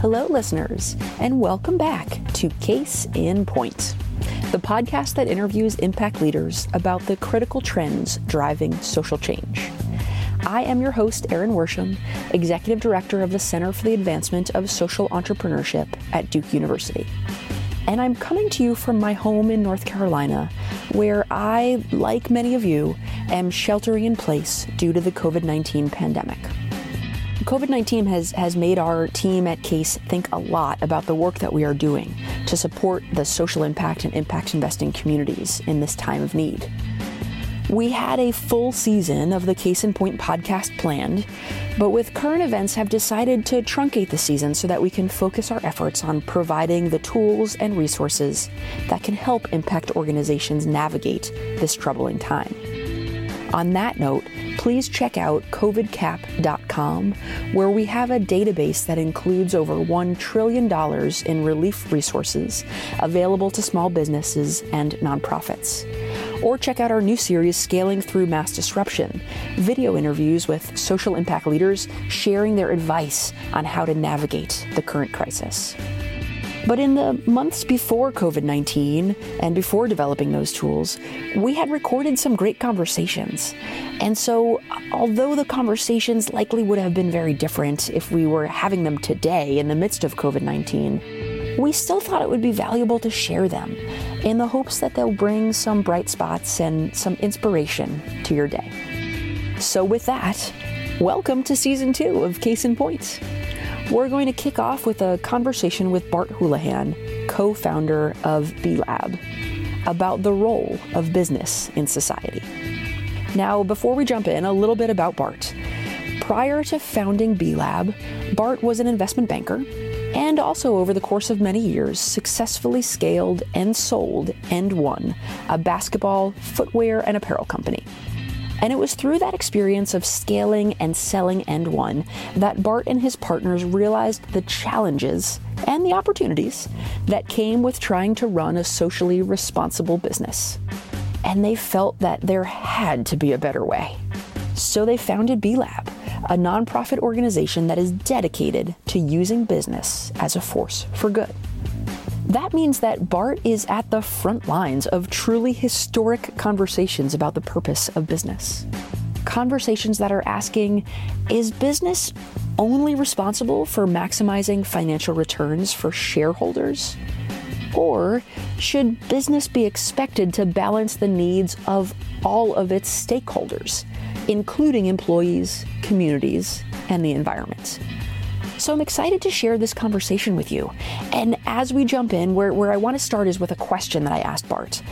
Hello, listeners, and welcome back to Case in Point, the podcast that interviews impact leaders about the critical trends driving social change. I am your host, Erin Worsham, Executive Director of the Center for the Advancement of Social Entrepreneurship at Duke University. And I'm coming to you from my home in North Carolina, where I, like many of you, am sheltering in place due to the COVID 19 pandemic. COVID 19 has, has made our team at CASE think a lot about the work that we are doing to support the social impact and impact investing communities in this time of need. We had a full season of the Case in Point podcast planned, but with current events have decided to truncate the season so that we can focus our efforts on providing the tools and resources that can help impact organizations navigate this troubling time. On that note, please check out covidcap.com, where we have a database that includes over $1 trillion in relief resources available to small businesses and nonprofits. Or check out our new series, Scaling Through Mass Disruption video interviews with social impact leaders sharing their advice on how to navigate the current crisis. But in the months before COVID 19 and before developing those tools, we had recorded some great conversations. And so, although the conversations likely would have been very different if we were having them today in the midst of COVID 19, we still thought it would be valuable to share them in the hopes that they'll bring some bright spots and some inspiration to your day. So, with that, welcome to season two of Case in Point. We're going to kick off with a conversation with Bart Houlahan, co founder of B Lab, about the role of business in society. Now, before we jump in, a little bit about Bart. Prior to founding B Lab, Bart was an investment banker and also over the course of many years successfully scaled and sold AND 1 a basketball, footwear, and apparel company. And it was through that experience of scaling and selling AND 1 that Bart and his partners realized the challenges and the opportunities that came with trying to run a socially responsible business. And they felt that there had to be a better way. So they founded B Lab, a nonprofit organization that is dedicated to using business as a force for good. That means that Bart is at the front lines of truly historic conversations about the purpose of business. Conversations that are asking is business only responsible for maximizing financial returns for shareholders? Or should business be expected to balance the needs of all of its stakeholders, including employees, communities, and the environment? So I'm excited to share this conversation with you. And as we jump in, where, where I want to start is with a question that I asked Bart.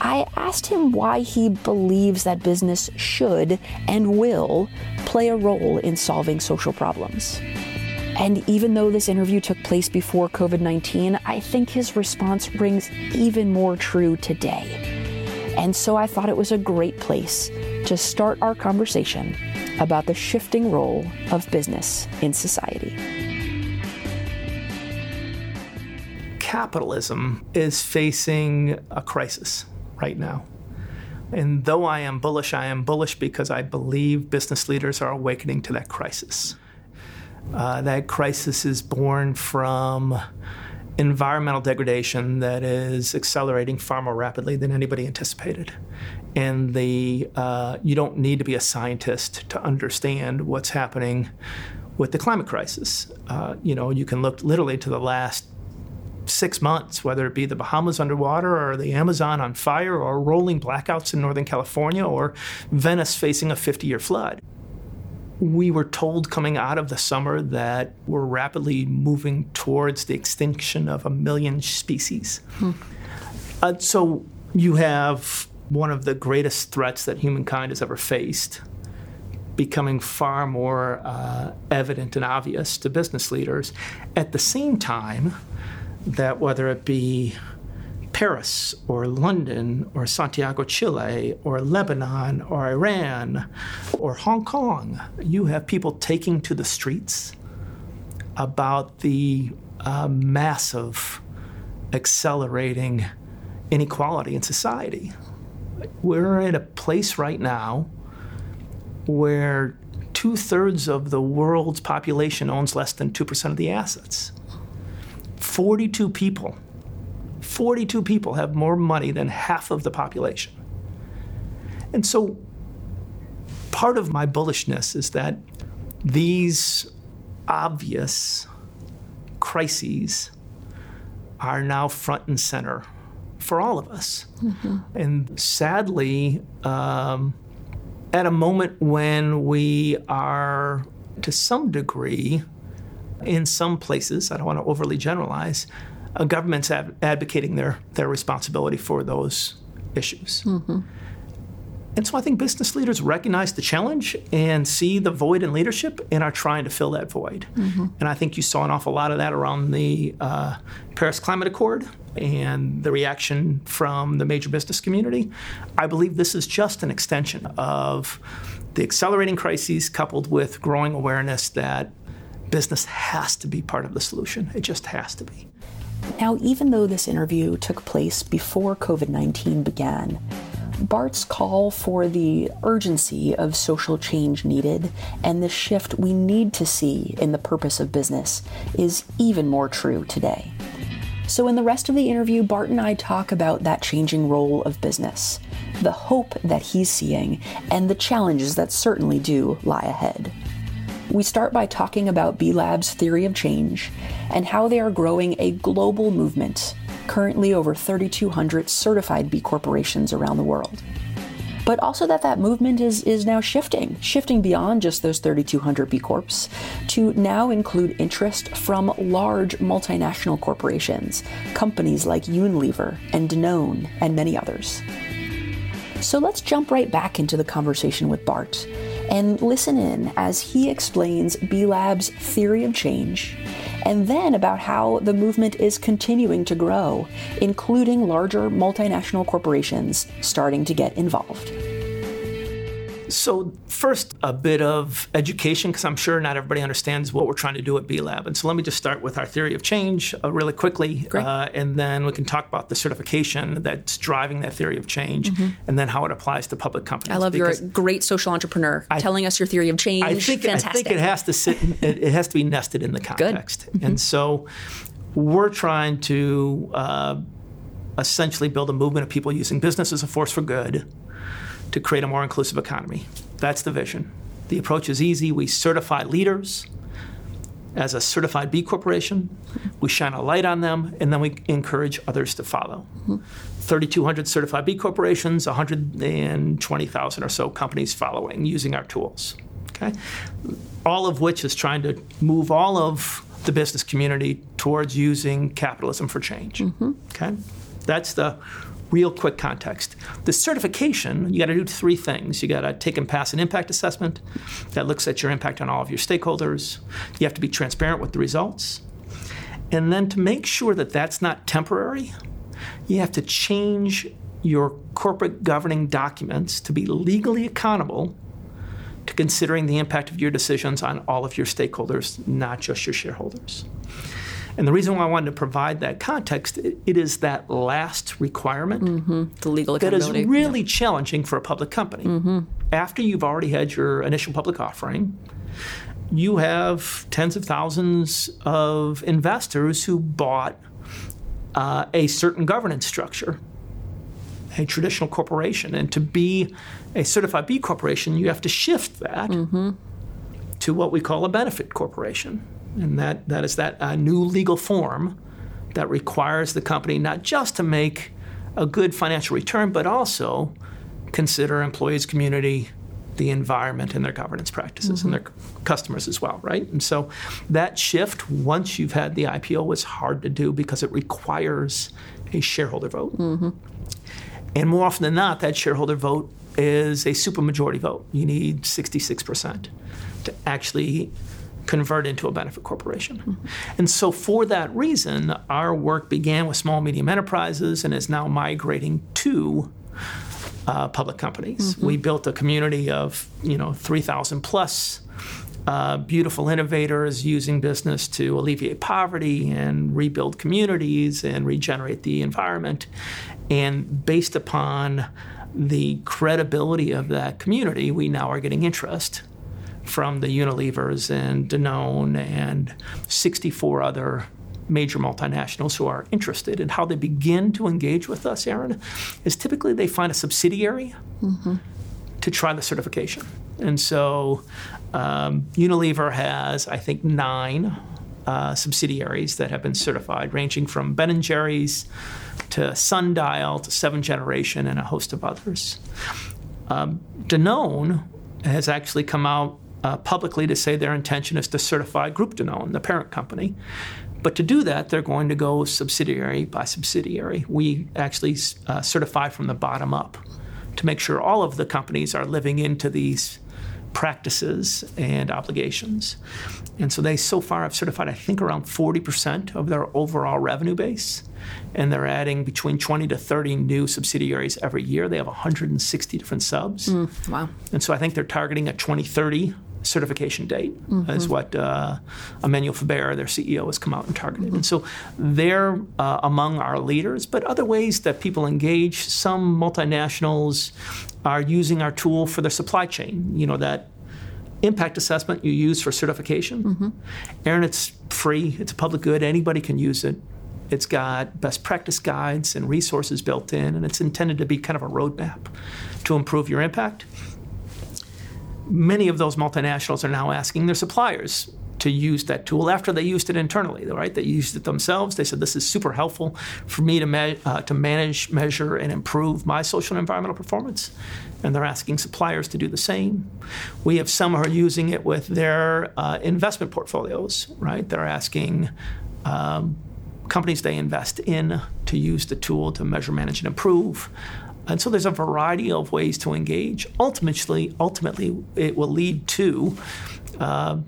I asked him why he believes that business should and will play a role in solving social problems. And even though this interview took place before COVID 19, I think his response rings even more true today. And so I thought it was a great place to start our conversation about the shifting role of business in society. Capitalism is facing a crisis right now. And though I am bullish, I am bullish because I believe business leaders are awakening to that crisis. Uh, that crisis is born from environmental degradation that is accelerating far more rapidly than anybody anticipated. And the uh, you don't need to be a scientist to understand what's happening with the climate crisis. Uh, you know, you can look literally to the last six months, whether it be the Bahamas underwater or the Amazon on fire or rolling blackouts in Northern California or Venice facing a 50 year flood we were told coming out of the summer that we're rapidly moving towards the extinction of a million species. Hmm. Uh, so you have one of the greatest threats that humankind has ever faced becoming far more uh, evident and obvious to business leaders. At the same time, that whether it be Paris or London or Santiago, Chile or Lebanon or Iran or Hong Kong. You have people taking to the streets about the uh, massive, accelerating inequality in society. We're at a place right now where two thirds of the world's population owns less than 2% of the assets. 42 people, 42 people have more money than half of the population. And so part of my bullishness is that these obvious crises are now front and center for all of us. Mm-hmm. And sadly, um, at a moment when we are, to some degree, in some places, I don't want to overly generalize, a government's ab- advocating their, their responsibility for those issues. Mm-hmm. And so I think business leaders recognize the challenge and see the void in leadership and are trying to fill that void. Mm-hmm. And I think you saw an awful lot of that around the uh, Paris Climate Accord and the reaction from the major business community. I believe this is just an extension of the accelerating crises coupled with growing awareness that business has to be part of the solution. It just has to be. Now, even though this interview took place before COVID 19 began, Bart's call for the urgency of social change needed and the shift we need to see in the purpose of business is even more true today. So, in the rest of the interview, Bart and I talk about that changing role of business, the hope that he's seeing, and the challenges that certainly do lie ahead. We start by talking about B Lab's theory of change and how they are growing a global movement currently over 3,200 certified B corporations around the world. But also that that movement is, is now shifting, shifting beyond just those 3,200 B Corps to now include interest from large multinational corporations, companies like Unilever and Danone, and many others. So let's jump right back into the conversation with Bart and listen in as he explains B Lab's theory of change and then about how the movement is continuing to grow, including larger multinational corporations starting to get involved. So, first, a bit of education, because I'm sure not everybody understands what we're trying to do at B Lab. And so, let me just start with our theory of change uh, really quickly, uh, and then we can talk about the certification that's driving that theory of change, mm-hmm. and then how it applies to public companies. I love you're a great social entrepreneur I, telling us your theory of change. I think, Fantastic. I think it has to sit, in, it, it, has to be nested in the context. Mm-hmm. And so, we're trying to uh, essentially build a movement of people using business as a force for good to create a more inclusive economy. That's the vision. The approach is easy. We certify leaders as a certified B corporation. We shine a light on them, and then we encourage others to follow. Mm-hmm. 3,200 certified B corporations, 120,000 or so companies following using our tools. Okay, all of which is trying to move all of the business community towards using capitalism for change. Mm-hmm. Okay, that's the real quick context. The certification, you got to do three things. You got to take and pass an impact assessment that looks at your impact on all of your stakeholders. You have to be transparent with the results. And then to make sure that that's not temporary, you have to change your corporate governing documents to be legally accountable to considering the impact of your decisions on all of your stakeholders, not just your shareholders. And the reason why I wanted to provide that context, it, it is that last requirement mm-hmm. the legal that is really yeah. challenging for a public company. Mm-hmm. After you've already had your initial public offering, you have tens of thousands of investors who bought uh, a certain governance structure, a traditional corporation. And to be a certified B corporation, you have to shift that mm-hmm. to what we call a benefit corporation and that, that is that uh, new legal form that requires the company not just to make a good financial return, but also consider employees, community, the environment, and their governance practices, mm-hmm. and their customers as well, right? And so that shift, once you've had the IPO, was hard to do because it requires a shareholder vote. Mm-hmm. And more often than not, that shareholder vote is a supermajority vote. You need 66% to actually convert into a benefit corporation. Mm-hmm. And so, for that reason, our work began with small medium enterprises and is now migrating to uh, public companies. Mm-hmm. We built a community of you know 3,000 plus. Uh, beautiful innovators using business to alleviate poverty and rebuild communities and regenerate the environment. And based upon the credibility of that community, we now are getting interest from the Unilevers and Danone and 64 other major multinationals who are interested. And how they begin to engage with us, Erin, is typically they find a subsidiary mm-hmm. to try the certification. And so um, Unilever has, I think, nine uh, subsidiaries that have been certified, ranging from Ben and Jerry's to Sundial to Seventh Generation and a host of others. Um, Danone has actually come out uh, publicly to say their intention is to certify Groupe Danone, the parent company. But to do that, they're going to go subsidiary by subsidiary. We actually uh, certify from the bottom up to make sure all of the companies are living into these practices and obligations. And so they so far have certified, I think, around 40% of their overall revenue base. And they're adding between 20 to 30 new subsidiaries every year. They have 160 different subs. Mm, wow. And so I think they're targeting a 2030 certification date, mm-hmm. is what uh, Emmanuel Faber, their CEO, has come out and targeted. Mm-hmm. And so they're uh, among our leaders, but other ways that people engage, some multinationals are using our tool for their supply chain, you know, that impact assessment you use for certification. Mm-hmm. Erin, it's free, it's a public good, anybody can use it. It's got best practice guides and resources built in, and it's intended to be kind of a roadmap to improve your impact many of those multinationals are now asking their suppliers to use that tool after they used it internally, right? They used it themselves. They said, This is super helpful for me to, uh, to manage, measure, and improve my social and environmental performance. And they're asking suppliers to do the same. We have some who are using it with their uh, investment portfolios, right? They're asking um, companies they invest in to use the tool to measure, manage, and improve. And so there's a variety of ways to engage. Ultimately, ultimately, it will lead to uh,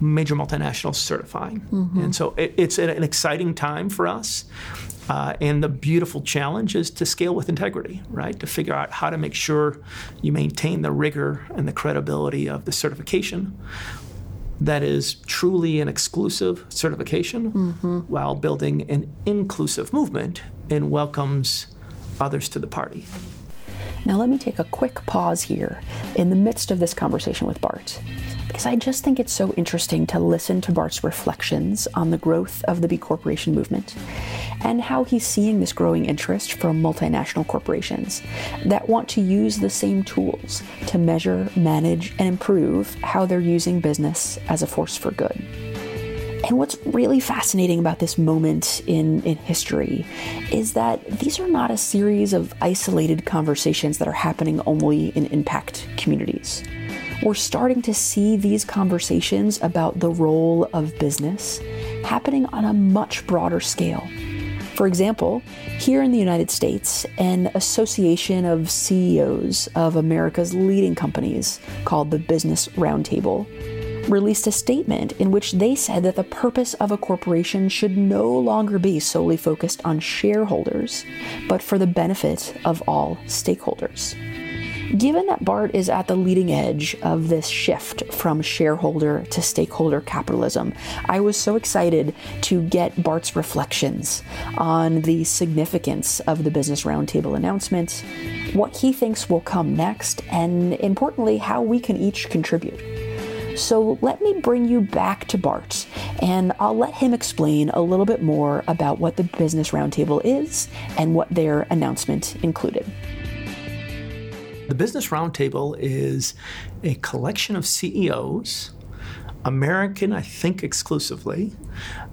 major multinationals certifying. Mm-hmm. And so it, it's an exciting time for us. Uh, and the beautiful challenge is to scale with integrity, right? To figure out how to make sure you maintain the rigor and the credibility of the certification that is truly an exclusive certification mm-hmm. while building an inclusive movement and welcomes others to the party. Now, let me take a quick pause here in the midst of this conversation with Bart, because I just think it's so interesting to listen to Bart's reflections on the growth of the B Corporation movement and how he's seeing this growing interest from multinational corporations that want to use the same tools to measure, manage, and improve how they're using business as a force for good. And what's really fascinating about this moment in, in history is that these are not a series of isolated conversations that are happening only in impact communities. We're starting to see these conversations about the role of business happening on a much broader scale. For example, here in the United States, an association of CEOs of America's leading companies called the Business Roundtable released a statement in which they said that the purpose of a corporation should no longer be solely focused on shareholders, but for the benefit of all stakeholders. Given that Bart is at the leading edge of this shift from shareholder to stakeholder capitalism, I was so excited to get Bart's reflections on the significance of the Business Roundtable announcement, what he thinks will come next, and importantly, how we can each contribute. So let me bring you back to Bart, and I'll let him explain a little bit more about what the Business Roundtable is and what their announcement included. The Business Roundtable is a collection of CEOs. American, I think exclusively,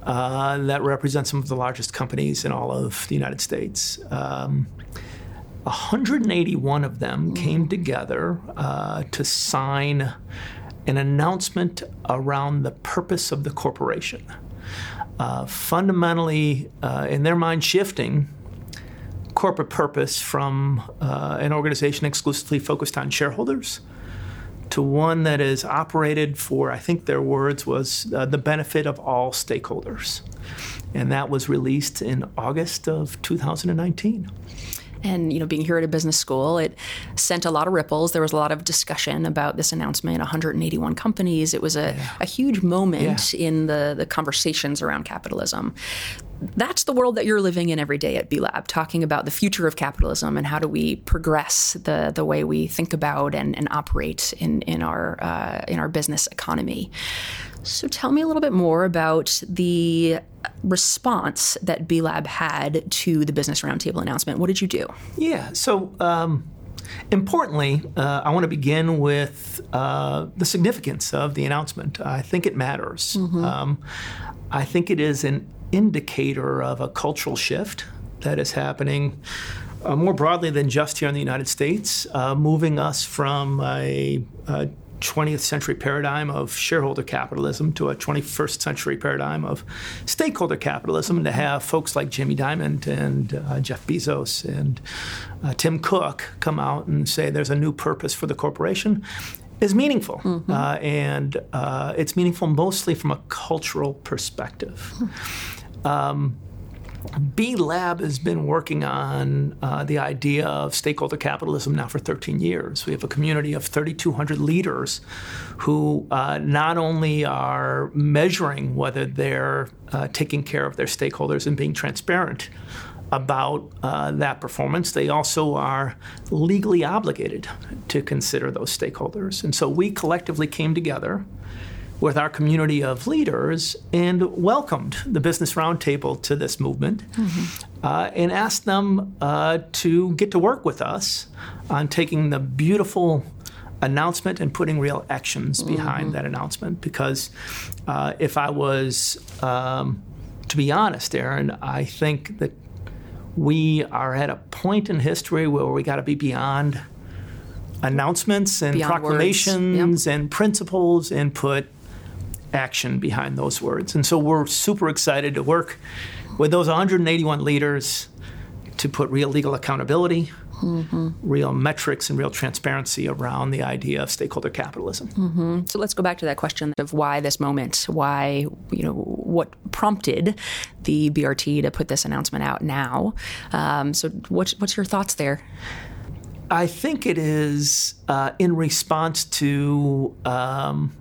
uh, that represent some of the largest companies in all of the United States. Um, 181 of them came together uh, to sign an announcement around the purpose of the corporation. Uh, fundamentally, uh, in their mind, shifting corporate purpose from uh, an organization exclusively focused on shareholders to one that is operated for, I think their words was, uh, the benefit of all stakeholders. And that was released in August of 2019. And you know, being here at a business school, it sent a lot of ripples. There was a lot of discussion about this announcement. 181 companies. It was a, yeah. a huge moment yeah. in the the conversations around capitalism. that's the world that you're living in every day at B Lab, talking about the future of capitalism and how do we progress the the way we think about and, and operate in in our uh, in our business economy. So tell me a little bit more about the response that B Lab had to the Business Roundtable announcement. What did you do? Yeah, so. Um, importantly, uh, I want to begin with uh, the significance of the announcement. I think it matters. Mm-hmm. Um, I think it is an indicator of a cultural shift that is happening uh, more broadly than just here in the United States, uh, moving us from a, a 20th century paradigm of shareholder capitalism to a 21st century paradigm of stakeholder capitalism and to have folks like Jamie Dimon and uh, Jeff Bezos and uh, Tim Cook come out and say there's a new purpose for the corporation is meaningful. Mm-hmm. Uh, and uh, it's meaningful mostly from a cultural perspective. Um, B Lab has been working on uh, the idea of stakeholder capitalism now for 13 years. We have a community of 3,200 leaders who uh, not only are measuring whether they're uh, taking care of their stakeholders and being transparent about uh, that performance, they also are legally obligated to consider those stakeholders. And so we collectively came together with our community of leaders and welcomed the Business Roundtable to this movement mm-hmm. uh, and asked them uh, to get to work with us on taking the beautiful announcement and putting real actions behind mm-hmm. that announcement. Because uh, if I was, um, to be honest, Erin, I think that we are at a point in history where we got to be beyond announcements and beyond proclamations yep. and principles and put action behind those words. And so we're super excited to work with those 181 leaders to put real legal accountability, mm-hmm. real metrics, and real transparency around the idea of stakeholder capitalism. Mm-hmm. So let's go back to that question of why this moment, why, you know, what prompted the BRT to put this announcement out now. Um, so what's, what's your thoughts there? I think it is uh, in response to um,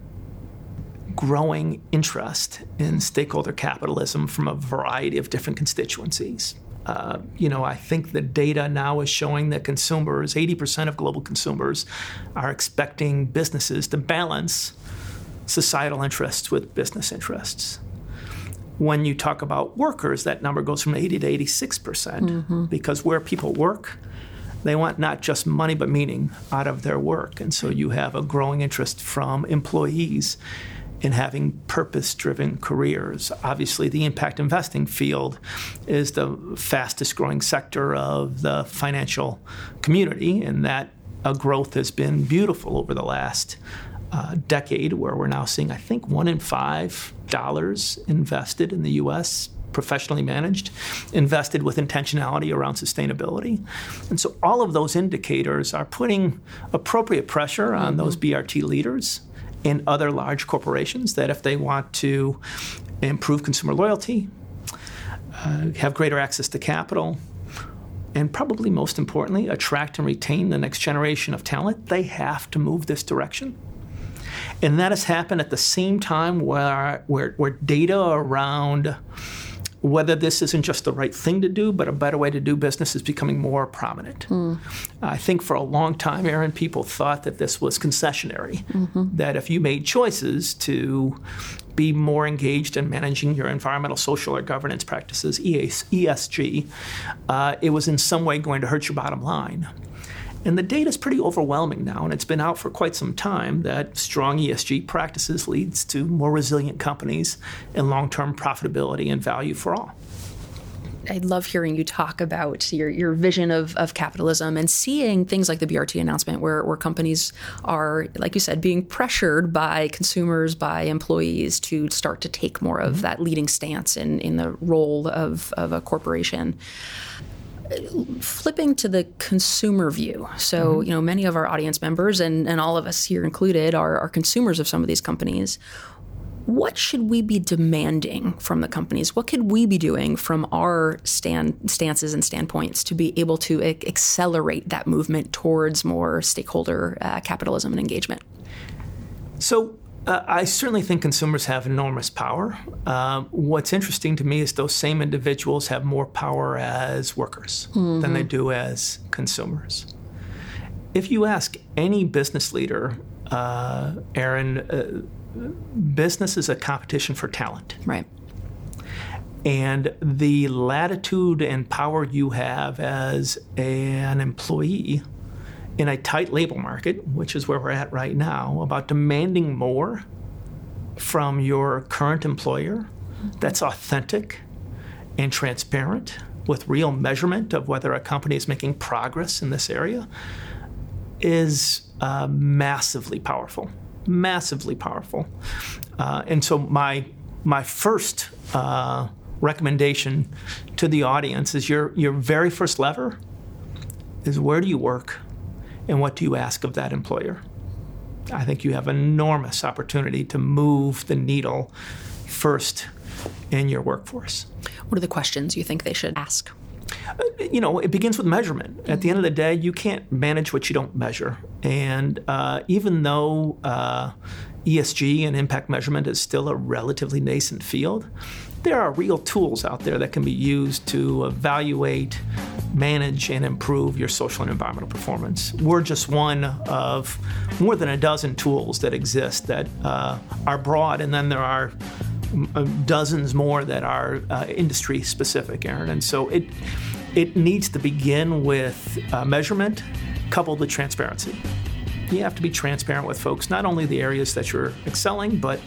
growing interest in stakeholder capitalism from a variety of different constituencies. Uh, you know, I think the data now is showing that consumers, 80% of global consumers, are expecting businesses to balance societal interests with business interests. When you talk about workers, that number goes from 80 to 86%, percent mm-hmm. because where people work, they want not just money but meaning out of their work. And so you have a growing interest from employees in having purpose driven careers. Obviously, the impact investing field is the fastest growing sector of the financial community, and that uh, growth has been beautiful over the last uh, decade, where we're now seeing, I think, one in five dollars invested in the U.S. Professionally managed, invested with intentionality around sustainability. And so all of those indicators are putting appropriate pressure on mm-hmm. those BRT leaders in other large corporations that if they want to improve consumer loyalty, uh, have greater access to capital, and probably most importantly, attract and retain the next generation of talent, they have to move this direction. And that has happened at the same time where, where, where data around whether this isn't just the right thing to do, but a better way to do business is becoming more prominent. Mm. I think for a long time, Erin, people thought that this was concessionary, mm-hmm. that if you made choices to be more engaged in managing your environmental, social, or governance practices, ESG, uh, it was in some way going to hurt your bottom line. And the data is pretty overwhelming now, and it's been out for quite some time that strong ESG practices leads to more resilient companies and long-term profitability and value for all. I love hearing you talk about your, your vision of, of capitalism and seeing things like the BRT announcement where, where companies are, like you said, being pressured by consumers, by employees to start to take more of mm-hmm. that leading stance in, in the role of, of a corporation flipping to the consumer view. So, mm-hmm. you know, many of our audience members and, and all of us here included are, are consumers of some of these companies. What should we be demanding from the companies? What could we be doing from our stand, stances and standpoints to be able to accelerate that movement towards more stakeholder uh, capitalism and engagement? So, Uh, I certainly think consumers have enormous power. Uh, what's interesting to me is those same individuals have more power as workers mm-hmm. than they do as consumers. If you ask any business leader, uh, Erin, uh, business is a competition for talent. Right. And the latitude and power you have as a, an employee in a tight labor market, which is where we're at right now, about demanding more from your current employer that's authentic and transparent with real measurement of whether a company is making progress in this area is uh, massively powerful. Massively powerful. Uh, and so, my, my first uh, recommendation to the audience is your, your very first lever is where do you work? And what do you ask of that employer? I think you have enormous opportunity to move the needle first in your workforce. What are the questions you think they should ask? Uh, you know, it begins with measurement. Mm-hmm. At the end of the day, you can't manage what you don't measure. And uh, even though uh, ESG and impact measurement is still a relatively nascent field, there are real tools out there that can be used to evaluate, manage, and improve your social and environmental performance. We're just one of more than a dozen tools that exist that uh, are broad, and then there are uh, dozens more that are uh, industry specific, Erin. And so it it needs to begin with uh, measurement coupled with transparency you have to be transparent with folks, not only the areas that you're excelling, but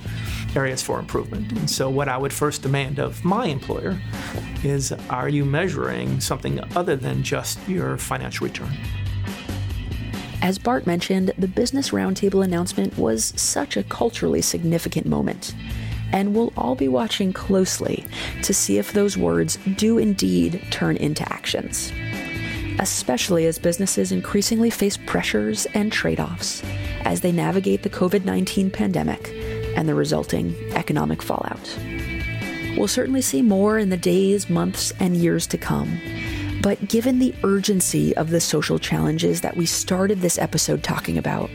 areas for improvement. And so, what I would first demand of my employer is are you measuring something other than just your financial return? As Bart mentioned, the Business Roundtable announcement was such a culturally significant moment. And we'll all be watching closely to see if those words do indeed turn into actions especially as businesses increasingly face pressures and trade offs as they navigate the COVID 19 pandemic and the resulting economic fallout. We'll certainly see more in the days, months, and years to come. But given the urgency of the social challenges that we started this episode talking about,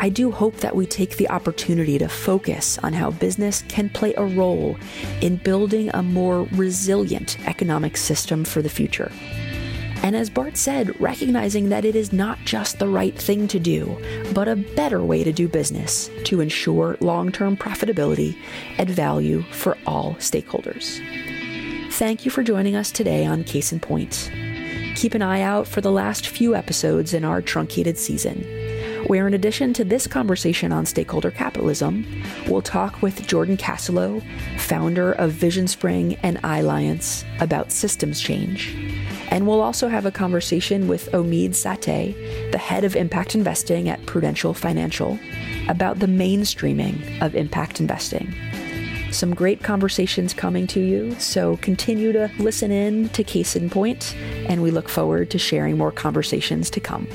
I do hope that we take the opportunity to focus on how business can play a role in building a more resilient economic system for the future. And as Bart said, recognizing that it is not just the right thing to do, but a better way to do business to ensure long term profitability and value for all stakeholders. Thank you for joining us today on Case in Point. Keep an eye out for the last few episodes in our truncated season, where in addition to this conversation on stakeholder capitalism, we'll talk with Jordan Kassalow, founder of VisionSpring and EYElliance, about systems change and we'll also have a conversation with Omid Sateh, the head of impact investing at Prudential Financial, about the mainstreaming of impact investing. Some great conversations coming to you, so continue to listen in to Case in Point, and we look forward to sharing more conversations to come.